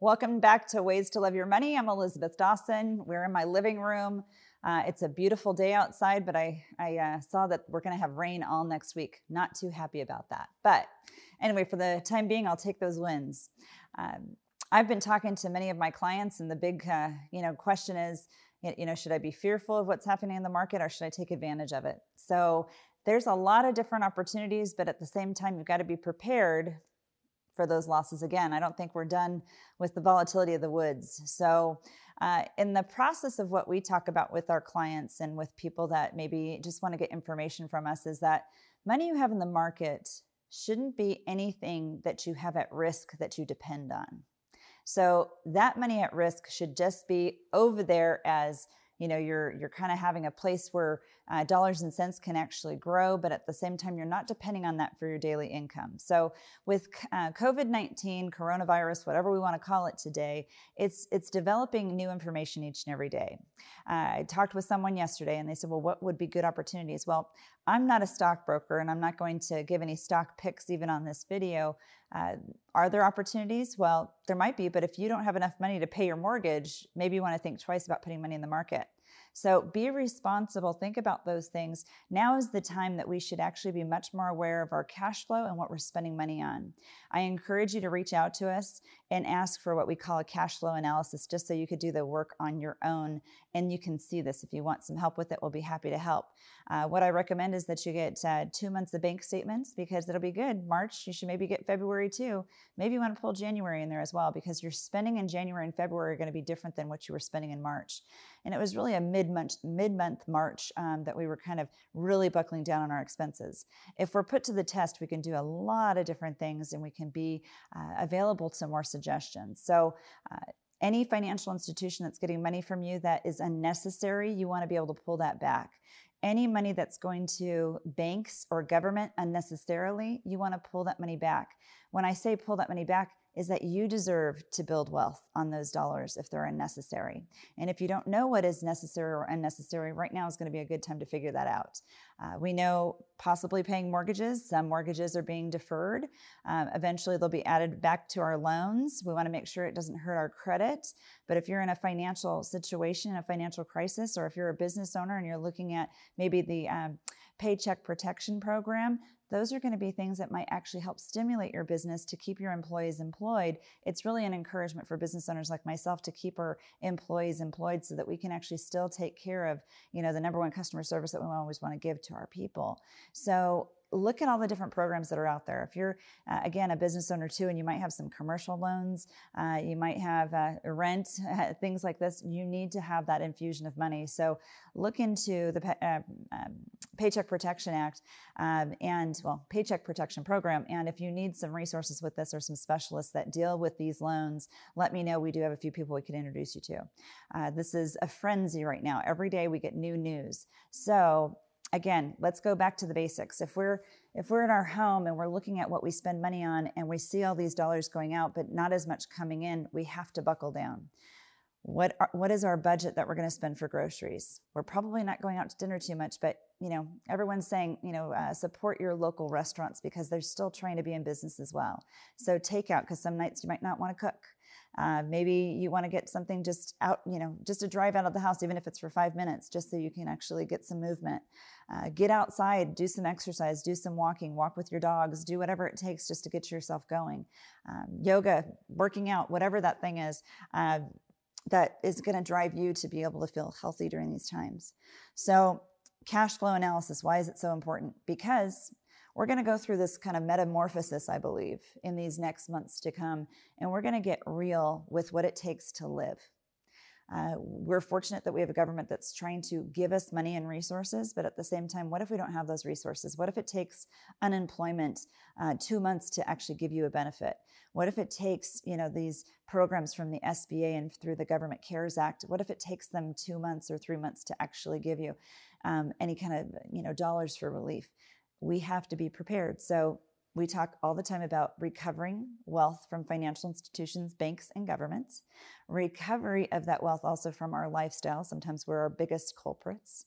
Welcome back to Ways to Love Your Money. I'm Elizabeth Dawson. We're in my living room. Uh, it's a beautiful day outside, but I, I uh, saw that we're going to have rain all next week. Not too happy about that. But anyway, for the time being, I'll take those wins. Um, I've been talking to many of my clients, and the big, uh, you know, question is, you know, should I be fearful of what's happening in the market, or should I take advantage of it? So there's a lot of different opportunities, but at the same time, you've got to be prepared for those losses again. I don't think we're done with the volatility of the woods. So, uh, in the process of what we talk about with our clients and with people that maybe just want to get information from us, is that money you have in the market shouldn't be anything that you have at risk that you depend on. So, that money at risk should just be over there as you know you're you're kind of having a place where uh, dollars and cents can actually grow but at the same time you're not depending on that for your daily income. So with uh, covid-19 coronavirus whatever we want to call it today it's it's developing new information each and every day. Uh, i talked with someone yesterday and they said well what would be good opportunities? Well i'm not a stockbroker and i'm not going to give any stock picks even on this video uh, are there opportunities? Well, there might be, but if you don't have enough money to pay your mortgage, maybe you want to think twice about putting money in the market. So be responsible, think about those things. Now is the time that we should actually be much more aware of our cash flow and what we're spending money on. I encourage you to reach out to us and ask for what we call a cash flow analysis, just so you could do the work on your own and you can see this. If you want some help with it, we'll be happy to help. Uh, what I recommend is that you get uh, two months of bank statements because it'll be good. March, you should maybe get February too. Maybe you want to pull January in there as well because your spending in January and February are going to be different than what you were spending in March. And it was really a mid-month mid-month March um, that we were kind of really buckling down on our expenses. If we're put to the test, we can do a lot of different things and we can be uh, available to more suggestions. So. Uh, any financial institution that's getting money from you that is unnecessary, you want to be able to pull that back. Any money that's going to banks or government unnecessarily, you want to pull that money back. When I say pull that money back, is that you deserve to build wealth on those dollars if they're unnecessary. And if you don't know what is necessary or unnecessary, right now is going to be a good time to figure that out. Uh, we know possibly paying mortgages. Some mortgages are being deferred. Um, eventually, they'll be added back to our loans. We want to make sure it doesn't hurt our credit. But if you're in a financial situation, a financial crisis, or if you're a business owner and you're looking at maybe the um, Paycheck Protection Program, those are going to be things that might actually help stimulate your business to keep your employees employed. It's really an encouragement for business owners like myself to keep our employees employed so that we can actually still take care of, you know, the number one customer service that we always want to give to our people. So look at all the different programs that are out there. If you're, uh, again, a business owner too, and you might have some commercial loans, uh, you might have uh, rent, things like this, you need to have that infusion of money. So look into the uh, um, Paycheck Protection Act um, and, well, Paycheck Protection Program. And if you need some resources with this or some specialists that deal with these loans, let me know. We do have a few people we could introduce you to. Uh, this is a frenzy right now. Every day we get new news. So again, let's go back to the basics. If we're if we're in our home and we're looking at what we spend money on and we see all these dollars going out but not as much coming in, we have to buckle down. What are, what is our budget that we're going to spend for groceries? We're probably not going out to dinner too much, but you know everyone's saying you know uh, support your local restaurants because they're still trying to be in business as well. So takeout because some nights you might not want to cook. Uh, maybe you want to get something just out, you know, just to drive out of the house, even if it's for five minutes, just so you can actually get some movement. Uh, get outside, do some exercise, do some walking, walk with your dogs, do whatever it takes just to get yourself going. Um, yoga, working out, whatever that thing is. Uh, that is going to drive you to be able to feel healthy during these times. So, cash flow analysis, why is it so important? Because we're going to go through this kind of metamorphosis, I believe, in these next months to come, and we're going to get real with what it takes to live. Uh, we're fortunate that we have a government that's trying to give us money and resources, but at the same time, what if we don't have those resources? What if it takes unemployment uh, two months to actually give you a benefit? What if it takes you know these programs from the SBA and through the Government CARES Act? What if it takes them two months or three months to actually give you um, any kind of you know dollars for relief? We have to be prepared. So we talk all the time about recovering wealth from financial institutions, banks, and governments, recovery of that wealth also from our lifestyle. Sometimes we're our biggest culprits.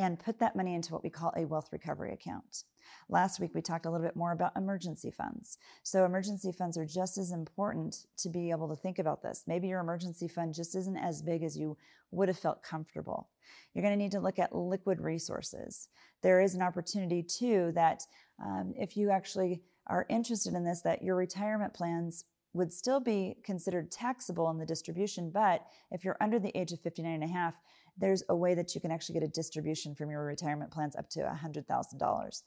And put that money into what we call a wealth recovery account. Last week, we talked a little bit more about emergency funds. So, emergency funds are just as important to be able to think about this. Maybe your emergency fund just isn't as big as you would have felt comfortable. You're going to need to look at liquid resources. There is an opportunity, too, that um, if you actually are interested in this, that your retirement plans would still be considered taxable in the distribution. But if you're under the age of 59 and a half, there's a way that you can actually get a distribution from your retirement plans up to $100,000.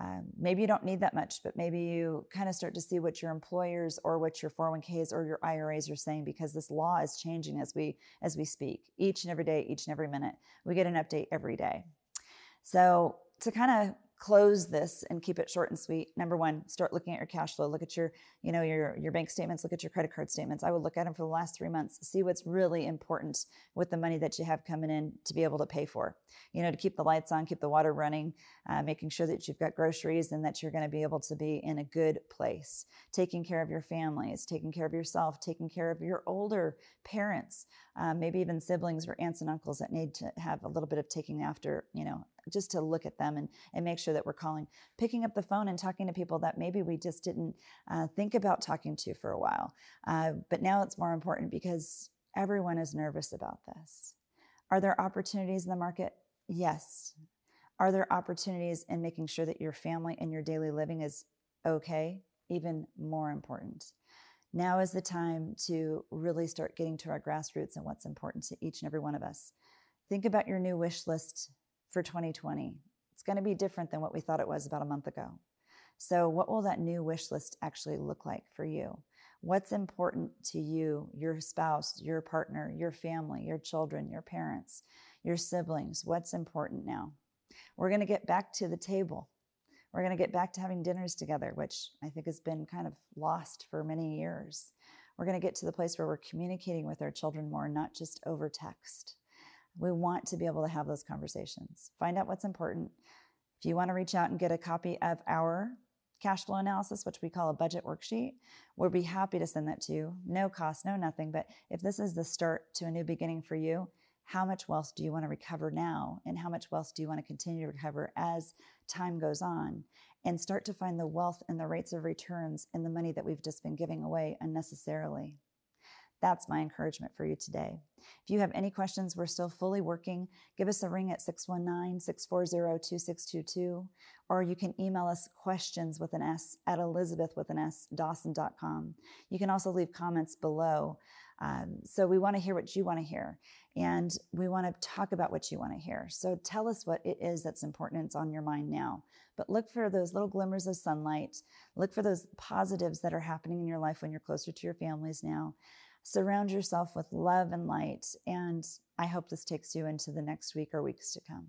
Um, maybe you don't need that much, but maybe you kind of start to see what your employers or what your 401ks or your IRAs are saying because this law is changing as we as we speak. Each and every day, each and every minute, we get an update every day. So to kind of close this and keep it short and sweet. Number one start looking at your cash flow. Look at your you know your your bank statements. Look at your credit card statements. I would look at them for the last three months see what's really important with the money that you have coming in to be able to pay for. You know to keep the lights on keep the water running uh, making sure that you've got groceries and that you're going to be able to be in a good place. Taking care of your families taking care of yourself taking care of your older parents uh, maybe even siblings or aunts and uncles that need to have a little bit of taking after you know just to look at them and, and make sure that we're calling, picking up the phone and talking to people that maybe we just didn't uh, think about talking to for a while. Uh, but now it's more important because everyone is nervous about this. Are there opportunities in the market? Yes. Are there opportunities in making sure that your family and your daily living is okay? Even more important. Now is the time to really start getting to our grassroots and what's important to each and every one of us. Think about your new wish list for 2020. It's going to be different than what we thought it was about a month ago. So, what will that new wish list actually look like for you? What's important to you, your spouse, your partner, your family, your children, your parents, your siblings? What's important now? We're going to get back to the table. We're going to get back to having dinners together, which I think has been kind of lost for many years. We're going to get to the place where we're communicating with our children more, not just over text. We want to be able to have those conversations. Find out what's important. If you want to reach out and get a copy of our cash flow analysis, which we call a budget worksheet, we'll be happy to send that to you. No cost, no nothing. But if this is the start to a new beginning for you, how much wealth do you want to recover now? And how much wealth do you want to continue to recover as time goes on? And start to find the wealth and the rates of returns in the money that we've just been giving away unnecessarily. That's my encouragement for you today. If you have any questions, we're still fully working. Give us a ring at 619 640 2622, or you can email us questions with an S at Elizabeth with an S, Dawson.com. You can also leave comments below. Um, so we want to hear what you want to hear, and we want to talk about what you want to hear. So tell us what it is that's important and it's on your mind now. But look for those little glimmers of sunlight. Look for those positives that are happening in your life when you're closer to your families now. Surround yourself with love and light. And I hope this takes you into the next week or weeks to come.